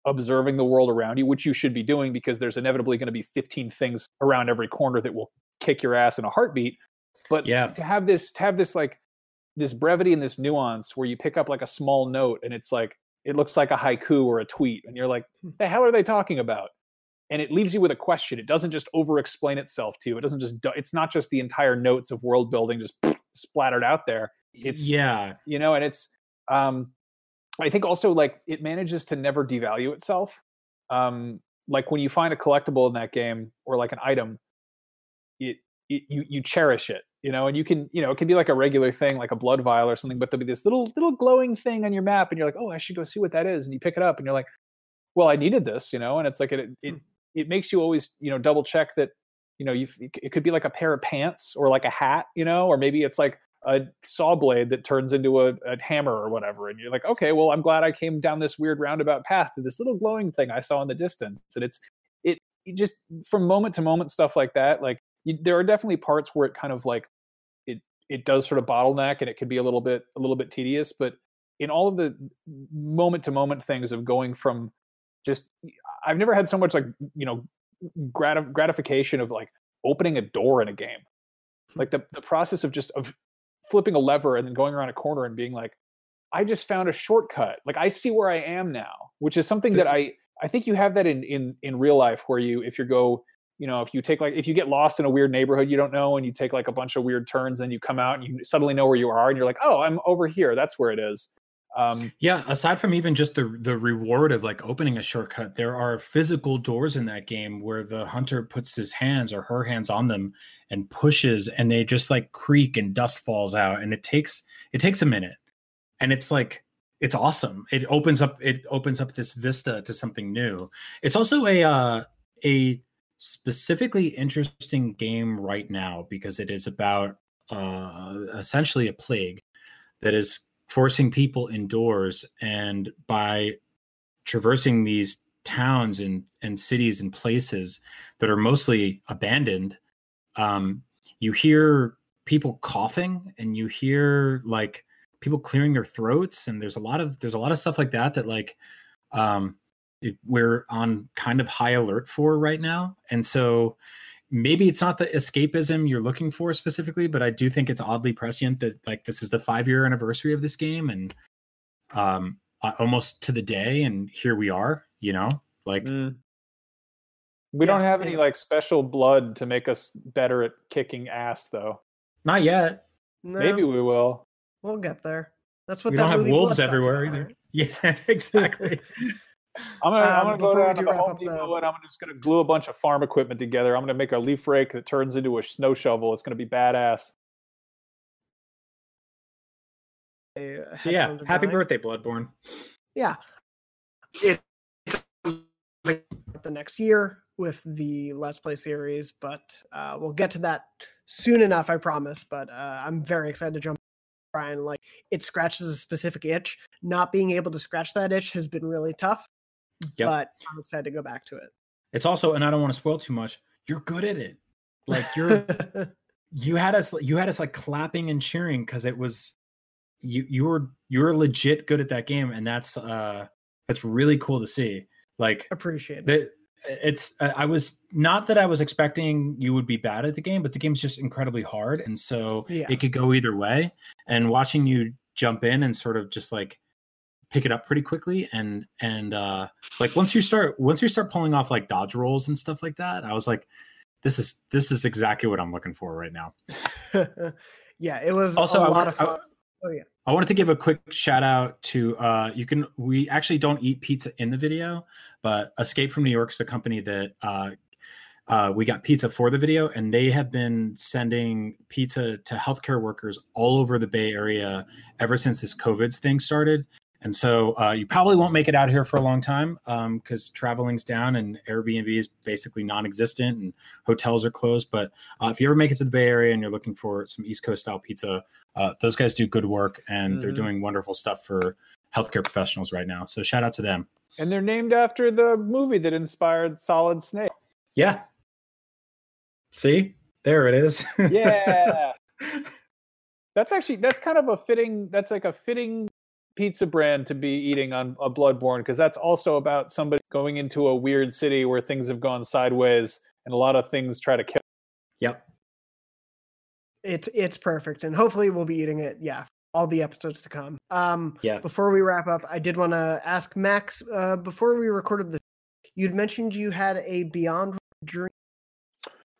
observing the world around you, which you should be doing because there's inevitably going to be 15 things around every corner that will kick your ass in a heartbeat. But Yeah. to have this, to have this like this brevity and this nuance where you pick up like a small note and it's like it looks like a haiku or a tweet, and you're like, the hell are they talking about? And it leaves you with a question. It doesn't just over explain itself to you. It doesn't just, it's not just the entire notes of world building just splattered out there. It's, yeah. you know and it's um i think also like it manages to never devalue itself um like when you find a collectible in that game or like an item it, you you cherish it you know and you can you know it can be like a regular thing like a blood vial or something but there'll be this little little glowing thing on your map and you're like oh i should go see what that is and you pick it up and you're like well i needed this you know and it's like it it, hmm. it makes you always you know double check that you know you it could be like a pair of pants or like a hat you know or maybe it's like a saw blade that turns into a, a hammer or whatever and you're like okay well i'm glad i came down this weird roundabout path to this little glowing thing i saw in the distance and it's it, it just from moment to moment stuff like that like you, there are definitely parts where it kind of like it it does sort of bottleneck and it could be a little bit a little bit tedious but in all of the moment to moment things of going from just i've never had so much like you know gratif- gratification of like opening a door in a game. Like the, the process of just of flipping a lever and then going around a corner and being like i just found a shortcut. Like i see where i am now which is something that i i think you have that in in in real life where you if you go you know if you take like if you get lost in a weird neighborhood you don't know and you take like a bunch of weird turns and you come out and you suddenly know where you are and you're like oh i'm over here that's where it is um Yeah, aside from even just the the reward of like opening a shortcut, there are physical doors in that game where the hunter puts his hands or her hands on them and pushes and they just like creak and dust falls out and it takes it takes a minute. And it's like it's awesome. It opens up it opens up this vista to something new. It's also a uh a specifically interesting game right now because it is about uh essentially a plague that is forcing people indoors and by traversing these towns and and cities and places that are mostly abandoned um you hear people coughing and you hear like people clearing their throats and there's a lot of there's a lot of stuff like that that like um it, we're on kind of high alert for right now and so maybe it's not the escapism you're looking for specifically, but I do think it's oddly prescient that like this is the five year anniversary of this game and um almost to the day, and here we are. You know, like mm. we Yeah, don't have any it- like special blood to make us better at kicking ass though not yet. No, maybe we will we'll get there. That's what We that don't have wolves everywhere about, either. Yeah, exactly. I'm gonna, I'm Um, gonna go before we down to do the Home up the- Depot and I'm just gonna glue a bunch of farm equipment together. I'm gonna make a leaf rake that turns into a snow shovel. It's gonna be badass. So yeah, happy birthday, Bloodborne. Yeah, it, it's the next year with the Let's Play series, but uh, we'll get to that soon enough, I promise. But uh, I'm very excited to jump. Brian, like it scratches a specific itch. Not being able to scratch that itch has been really tough. Yep. But I'm excited to go back to it. It's also, and I don't want to spoil too much. You're good at it. Like you're you had us you had us like clapping and cheering because it was you you were you were legit good at that game and that's uh that's really cool to see like Appreciate it. it's i was not that i was expecting you would be bad at the game but the game's just incredibly hard and so Yeah. it could go either way and watching you jump in and sort of just like pick it up pretty quickly and and uh like once you start once you start pulling off like dodge rolls and stuff like that i was like this is this is exactly what i'm looking for right now. Yeah it was Also, a I lot want- of fun. I- oh yeah. I wanted to give a quick shout out to uh you can we actually don't eat pizza in the video, but Escape from New York's the company that uh uh, we got pizza for the video, and they have been sending pizza to healthcare workers all over the Bay Area ever since this COVID thing started. And so uh, you probably won't make it out here for a long time because traveling's down and Airbnb is basically non-existent and hotels are closed. But uh, if you ever make it to the Bay Area and you're looking for some East Coast style pizza, uh, those guys do good work and they're Mhm. doing wonderful stuff for healthcare professionals right now. So shout out to them. And they're named after the movie that inspired Solid Snake. Yeah. See, there it is. Yeah. that's actually that's kind of a fitting that's like a fitting pizza brand to be eating on a Bloodborne because that's also about somebody going into a weird city where things have gone sideways and a lot of things try to kill. yep. it's it's perfect and hopefully we'll be eating it yeah all the episodes to come um Yeah. before we wrap up i did want to ask max uh before we recorded the you'd mentioned you had a beyond dream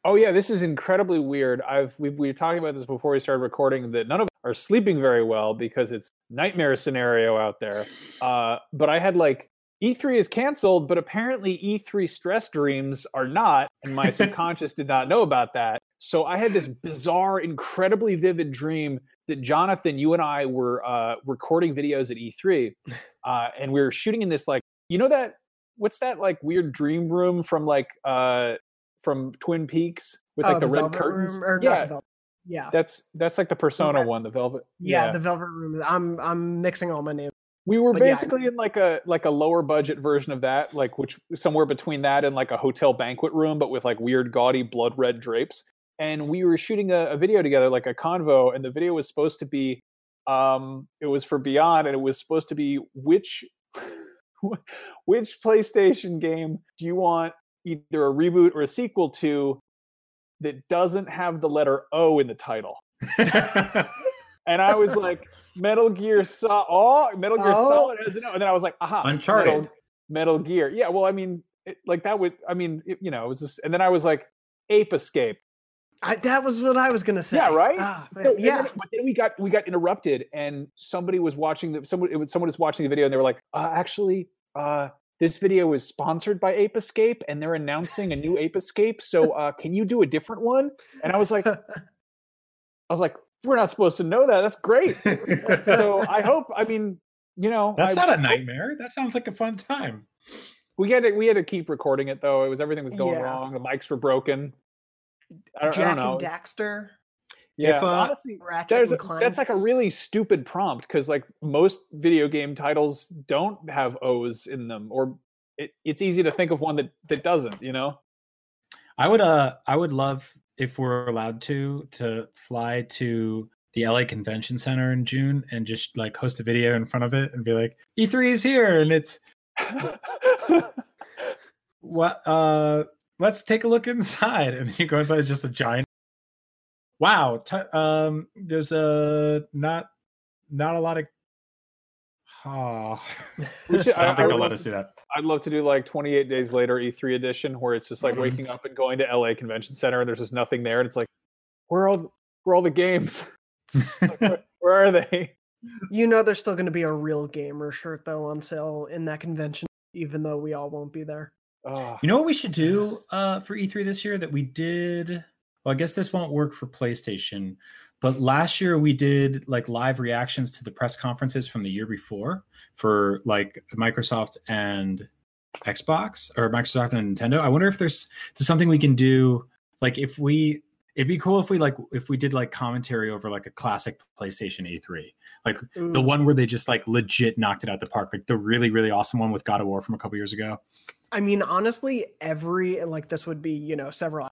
Oh yeah, this is incredibly weird. I've we, we were talking about this before we started recording that none of us are sleeping very well because it's nightmare scenario out there. Uh, but I had like E3 is canceled, but apparently E3 stress dreams are not, and my subconscious did not know about that. So I had this bizarre, incredibly vivid dream that Jonathon, you and I were uh, recording videos at E3, uh, and we were shooting in this like you know that what's that like weird dream room from like uh from Twin Peaks with like Oh, the, red curtains. Yeah, the yeah that's that's like the Persona Red- one, the Velvet. yeah the velvet room i'm i'm mixing all my names we were but yeah. basically in like a like a lower budget version of that, like which somewhere between that and like a hotel banquet room, but with like weird gaudy blood red drapes. And we were shooting a, a video together, like a convo, and the video was supposed to be um it was for Beyond, and it was supposed to be which which PlayStation game do you want either a reboot or a sequel to that doesn't have the letter O in the title? And I was like, Metal Gear Solid. Oh, Metal Gear Oh. Solid has no. And then I was like, aha, Uncharted. Metal, Metal Gear. Yeah. Well, I mean, it, like that would. I mean, it, you know, it was just. And then I was like, Ape Escape. I, that was what i was gonna say Yeah, right? Man, So, yeah then- but then we got we got interrupted, and somebody was watching the someone it was someone was watching the video, and they were like, uh, actually, uh, this video is sponsored by Ape Escape, and they're announcing a new Ape Escape. So, uh, can you do a different one? And I was like, I was like, we're not supposed to know that. That's great. so I hope. I mean, you know, That's I, not a nightmare. That sounds like a fun time. we had to we had to keep recording it though. It was everything was going Yeah. wrong. The mics were broken. I don't, I Jak don't know. and daxter Yeah, If, uh, honestly, there's a- that's like a really stupid prompt because like most video game titles don't have O's in them, or it, it's easy to think of one that that doesn't. You know. I would uh I would love if we're allowed to to fly to the LA Convention Center in June and just like host a video in front of it and be like E3 is here and it's what uh let's take a look inside and then you go inside it's just a giant wow t- um there's a not not a lot of oh. Should- I I- don't I think would they'll let us do that I'd love to do like 28 days later E3 edition where it's just like Mhm. waking up and going to LA Convention Center and there's just nothing there and it's like where are all where are all the games? Like, where, where are they? you know there's still going to be a real gamer shirt though on sale in that convention even though we all won't be there Oh, You know what we should do uh, for E3 this year that we did? Well, I guess this won't work for PlayStation, but last year we did like live reactions to the press conferences from the year before for like Microsoft and Xbox or Microsoft and Nintendo. I wonder if there's, there's something we can do. Like if we, it'd be cool if we like if we did like commentary over like a classic PlayStation E3, like the mm. one where they just like legit knocked it out the park, like the really really awesome one with God of War from a couple years ago. I mean, honestly, every like this would be, you know, several.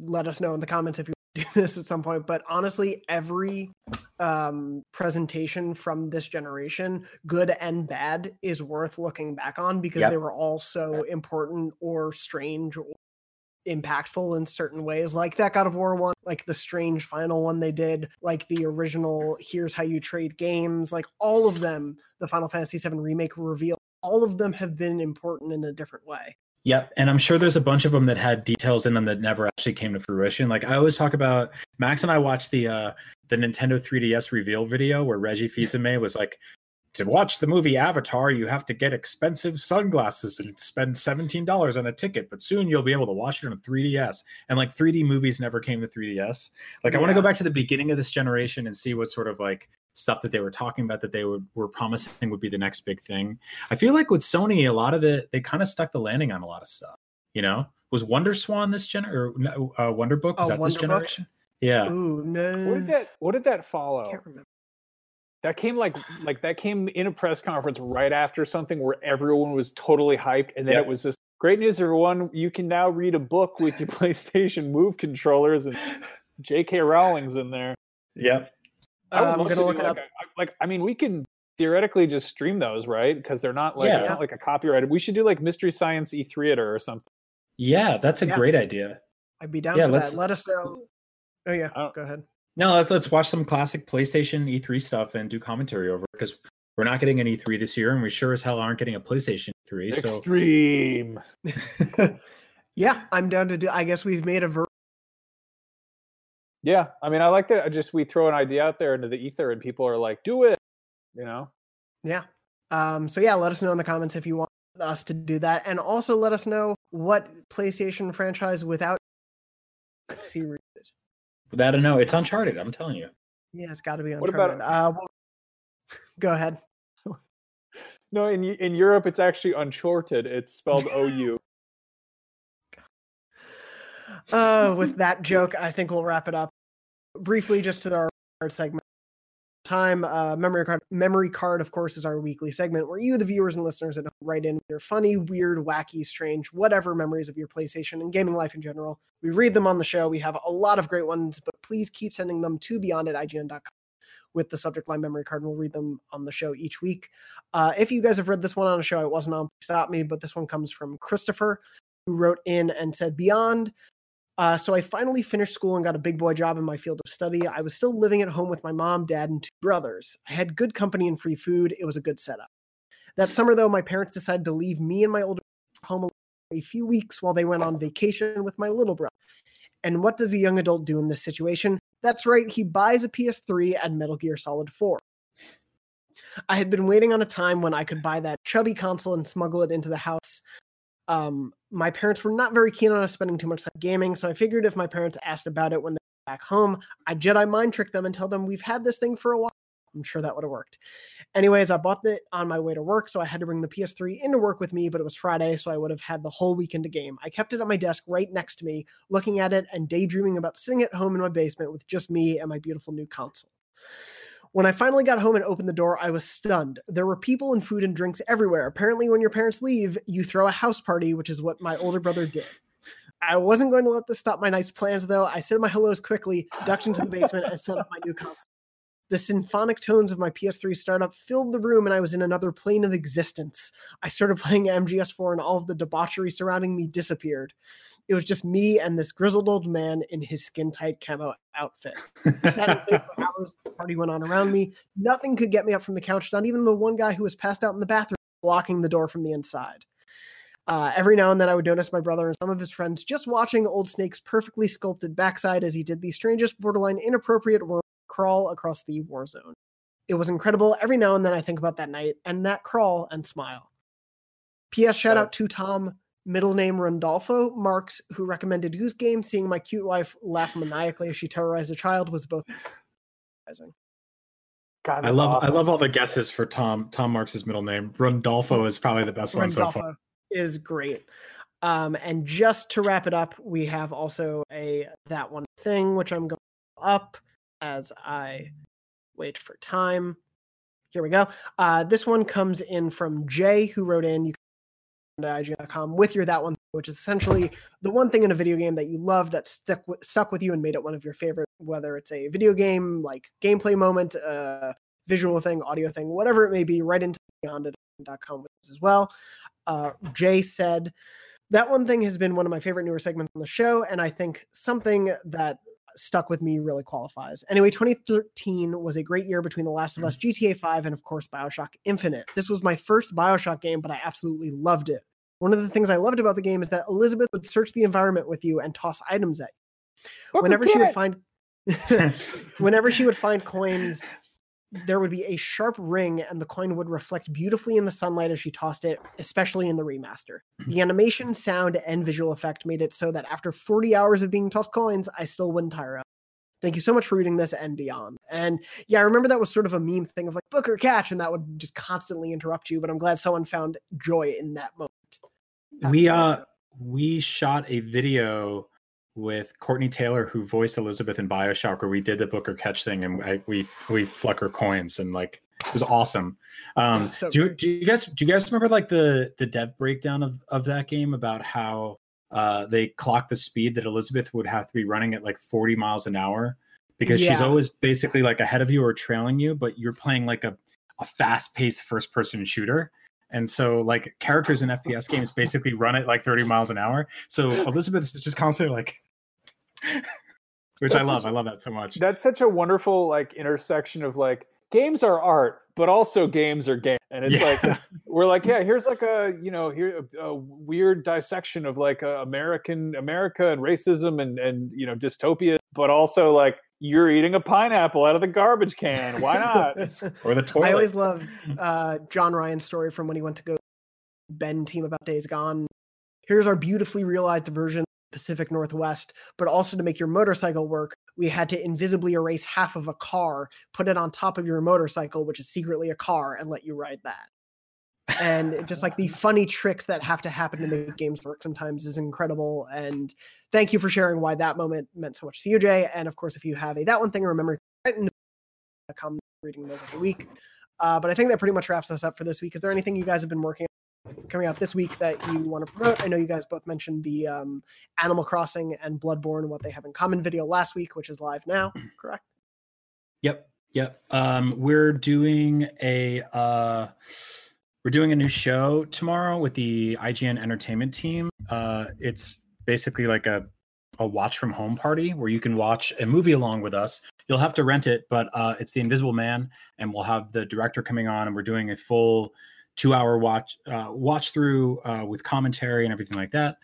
Let us know in the comments if you do this at some point. But honestly, every um, presentation from this generation, good and bad, is worth looking back on because Yep. they were all so important or strange or impactful in certain ways, like that God of War one, like the strange final one they did, like the original Here's How You Trade Games, like all of them, the Final Fantasy VII Remake reveal, all of them have been important in a different way. Yep. And I'm sure there's a bunch of them that had details in them that never actually came to fruition. Like I always talk about Max and I watched the uh the Nintendo 3DS reveal video where Reggie Fils-Aimé was like, to watch the movie Avatar, you have to get expensive sunglasses and spend $17 on a ticket, but soon you'll be able to watch it on 3DS. And like 3D movies never came to 3DS. Like, I want to go back to the beginning of this generation and see what sort of like stuff that they were talking about that they were, were promising would be the next big thing. I feel like with Sony, a lot of it, they kind of stuck the landing on a lot of stuff, you know? Was Wonder Swan this gen or uh, Wonder Book? Was oh, that Wonder this generation? Book? Yeah. Ooh, no. What did that what did that follow? I can't remember. That came like like that came in a press conference right after something where everyone was totally hyped, and then Yep. it was just great news, everyone. You can now read a book with your PlayStation Move controllers, and J.K. Rowling's in there. Yep. I would I'm love to gonna look it like, up. a- like I mean, we can theoretically just stream those, right? Because they're not like Yeah. it's not like a copyrighted. We should do like Mystery Science E3 or something. Yeah, that's a Yeah. great idea. I'd be down Yeah, for let's- that. Let us know. Oh yeah, go ahead. No, let's let's watch some classic PlayStation E3 stuff and do commentary over because we're not getting an E3 this year, and we sure as hell aren't getting a PlayStation E3. So Extreme. yeah, I'm down to do. I guess we've made a ver- Yeah, I mean, I like that. I just we throw an idea out there into the ether, and people are like, "Do it," you know. yeah. Um. So yeah, let us know in the comments if you want us to do that, and also let us know what PlayStation franchise without see rebooted. that I know it's Uncharted. I'm telling you. Yeah, it's got to be Uncharted. What about- Uncharted. Uh, well, go ahead. No, in in Europe, it's actually uncharted. It's spelled O U. Uh, with that joke, I think we'll wrap it up. Briefly, just to our segment. Time uh, memory card. Memory card, of course, is our weekly segment where you, the viewers and listeners, home, write in your funny, weird, wacky, strange, whatever memories of your PlayStation and gaming life in general. We read them on the show. We have a lot of great ones, but please keep sending them to beyond at IGN.com with the subject line memory card. and We'll read them on the show each week. Uh, if you guys have read this one on a show, it wasn't on. Stop me, but this one comes from Christopher, who wrote in and said, "Beyond." Uh, so I finally finished school and got a big boy job in my field of study. I was still living at home with my mom, dad, and two brothers. I had good company and free food. It was a good setup. That summer, though, my parents decided to leave me and my older home a few weeks while they went on vacation with my little brother. And what does a young adult do in this situation? That's right, he buys a PS3 and Metal Gear Solid 4. I had been waiting on a time when I could buy that chubby console and smuggle it into the house. Um, my parents were not very keen on us spending too much time gaming, so I figured if my parents asked about it when they were back home, I'd Jedi mind trick them and tell them we've had this thing for a while. I'm sure that would have worked. Anyways, I bought it on my way to work, so I had to bring the PS3 into work with me, but it was Friday, so I would have had the whole weekend to game. I kept it at my desk right next to me, looking at it and daydreaming about sitting at home in my basement with just me and my beautiful new console. When I finally got home and opened the door, I was stunned. There were people and food and drinks everywhere. Apparently, when your parents leave, you throw a house party, which is what my older brother did. I wasn't going to let this stop my night's plans, though. I said my hellos quickly, ducked into the basement, and set up my new console. The symphonic tones of my PS3 startup filled the room, and I was in another plane of existence. I started playing MGS4, and all of the debauchery surrounding me disappeared. It was just me and this grizzled old man in his skin tight camo outfit. I sat and played for hours. The party went on around me. Nothing could get me up from the couch, not even the one guy who was passed out in the bathroom, blocking the door from the inside. Uh, every now and then, I would notice my brother and some of his friends just watching Old Snake's perfectly sculpted backside as he did the strangest, borderline inappropriate worm crawl across the war zone. It was incredible. Every now and then, I think about that night and that crawl and smile. P.S. Shout out to Tom, middle name Rondolfo Marks, who recommended Goose Game. Seeing my cute wife laugh maniacally as she terrorized a child was both surprising. God, I that's love I love all the guesses for Tom Tom Marks's middle name. Rondolfo is probably the best one so far. Is great. Um, and just to wrap it up, we have also a that one thing which I'm going up as I wait for time. Here we go. Uh, this one comes in from Jay, who wrote in. You IGN.com with your that one, which is essentially the one thing in a video game that you love that stuck with, stuck with you and made it one of your favorite. Whether it's a video game like gameplay moment, uh, visual thing, audio thing, whatever it may be, right into beyond.com with us as well. Uh, Jay said, that one thing has been one of my favorite newer segments on the show, and I think something that stuck with me really qualifies. Anyway, 2013 was a great year between The Last of Us, GTA 5, and of course Bioshock Infinite. This was my first Bioshock game, but I absolutely loved it. One of the things I loved about the game is that Elizabeth would search the environment with you and toss items at you. Whenever she would find whenever she would find coins there would be a sharp ring and the coin would reflect beautifully in the sunlight as she tossed it, especially in the remaster. The mm-hmm. animation, sound, and visual effect made it so that after 40 hours of being tossed coins, I still wouldn't tire out. Thank you so much for reading this and beyond. And yeah, I remember that was sort of a meme thing of like book or catch, and that would just constantly interrupt you. But I'm glad someone found joy in that moment. We uh we shot a video with Courtnee Draper, who voiced Elizabeth in Bioshock, where we did the book or catch thing, and I, we we fluck her coins, and like it was awesome. Um, so do, do, you guys do you guys remember like the the dev breakdown of of that game about how uh, they clocked the speed that Elizabeth would have to be running at like 40 miles an hour because yeah. she's always basically like ahead of you or trailing you, but you're playing like a a fast paced first person shooter. And so, like characters in FPS games basically run at like 30 miles an hour. So Elizabeth is just constantly like which that's I love. Such, I love that so much. That's such a wonderful like intersection of like games are art, but also games are games. And it's yeah. like we're like, yeah, here's like a you know here a, a weird dissection of like American America and racism and and you know dystopia, but also like you're eating a pineapple out of the garbage can. Why not? or the toilet. I always love uh, John Ryan's story from when he went to go Bend team about Days Gone. Here's our beautifully realized version Pacific Northwest, but also to make your motorcycle work, we had to invisibly erase half of a car, put it on top of your motorcycle, which is secretly a car, and let you ride that. And just like the funny tricks that have to happen to make games work sometimes is incredible. And thank you for sharing why that moment meant so much to you, Jay. And of course, if you have a that one thing, remember come reading those every week. Uh, but I think that pretty much wraps us up for this week. Is there anything you guys have been working on coming out this week that you want to promote? I know you guys both mentioned the um, Animal Crossing and Bloodborne, what they have in common video last week, which is live now, correct? Yep, yep. Um, we're doing a uh, we're doing a new show tomorrow with the IGN Entertainment team. Uh, it's basically like a a watch from home party where you can watch a movie along with us. You'll have to rent it, but uh, it's The Invisible Man, and we'll have the director coming on, and we're doing a full two hour watch uh, watch through uh, with commentary and everything like that.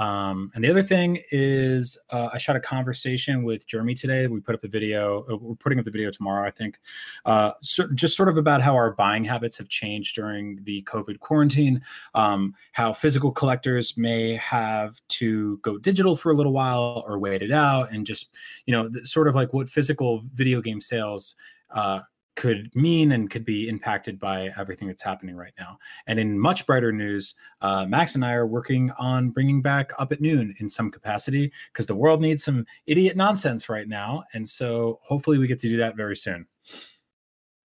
Um, and the other thing is, uh, I shot a conversation with Jeremy today. We put up the video. Uh, we're putting up the video tomorrow, I think. Uh, so just sort of about how our buying habits have changed during the COVID quarantine. Um, how physical collectors may have to go digital for a little while or wait it out, and just you know, sort of like what physical video game sales uh, could mean and could be impacted by everything that's happening right now. And in much brighter news, uh, Max and I are working on bringing back Up at Noon in some capacity because the world needs some idiot nonsense right now. And so hopefully we get to do that very soon.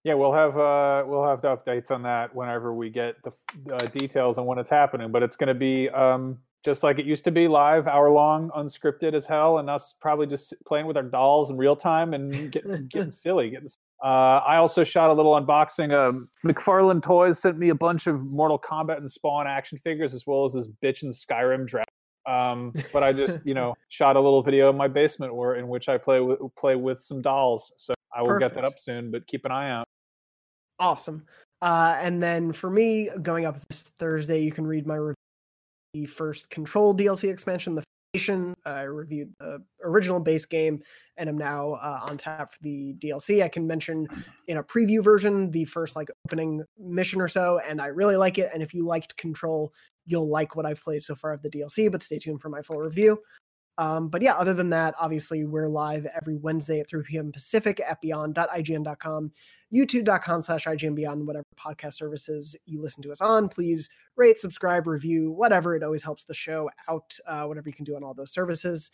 Yeah, we'll have uh, we'll have the updates on that whenever we get the uh, details on when it's happening. But it's going to be um, just like it used to be, live, hour long, unscripted as hell, and us probably just playing with our dolls in real time and getting, getting silly, getting uh, I also shot a little unboxing. Um, McFarlane Toys sent me a bunch of Mortal Kombat and Spawn action figures, as well as this bitch and Skyrim draft. Um, but I just, you know, shot a little video in my basement where in which I play with play with some dolls. So I will Perfect. get that up soon. But keep an eye out. Awesome. Uh, and then for me, going up this Thursday, you can read my review the first Control DLC expansion, the I reviewed the original base game and I'm now uh, on tap for the DLC. I can mention in a preview version the first like opening mission or so, and I really like it. And if you liked Control, you'll like what I've played so far of the DLC. But stay tuned for my full review. Um, but yeah, other than that, obviously we're live every Wednesday at 3 p.m. Pacific at beyond.ign.com, youtube.com slash IGN Beyond, whatever podcast services you listen to us on. Please rate, subscribe, review, whatever. It always helps the show out, uh, whatever you can do on all those services.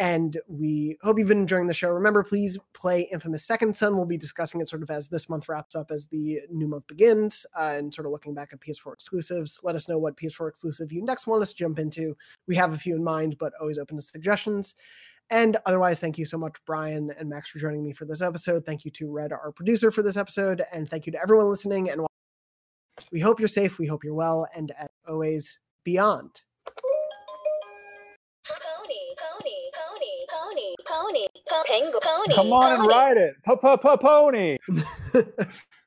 And we hope you've been enjoying the show. Remember, please play Infamous Second Son. We'll be discussing it sort of as this month wraps up, as the new month begins, uh, and sort of looking back at PS4 exclusives. Let us know what PS4 exclusive you next want us to jump into. We have a few in mind, but always open to suggestions. And otherwise, thank you so much, Brian and Max, for joining me for this episode. Thank you to Red, our producer, for this episode. And thank you to everyone listening. And we hope you're safe. We hope you're well. And as always, beyond. Come on and ride it, pa pa pa pony.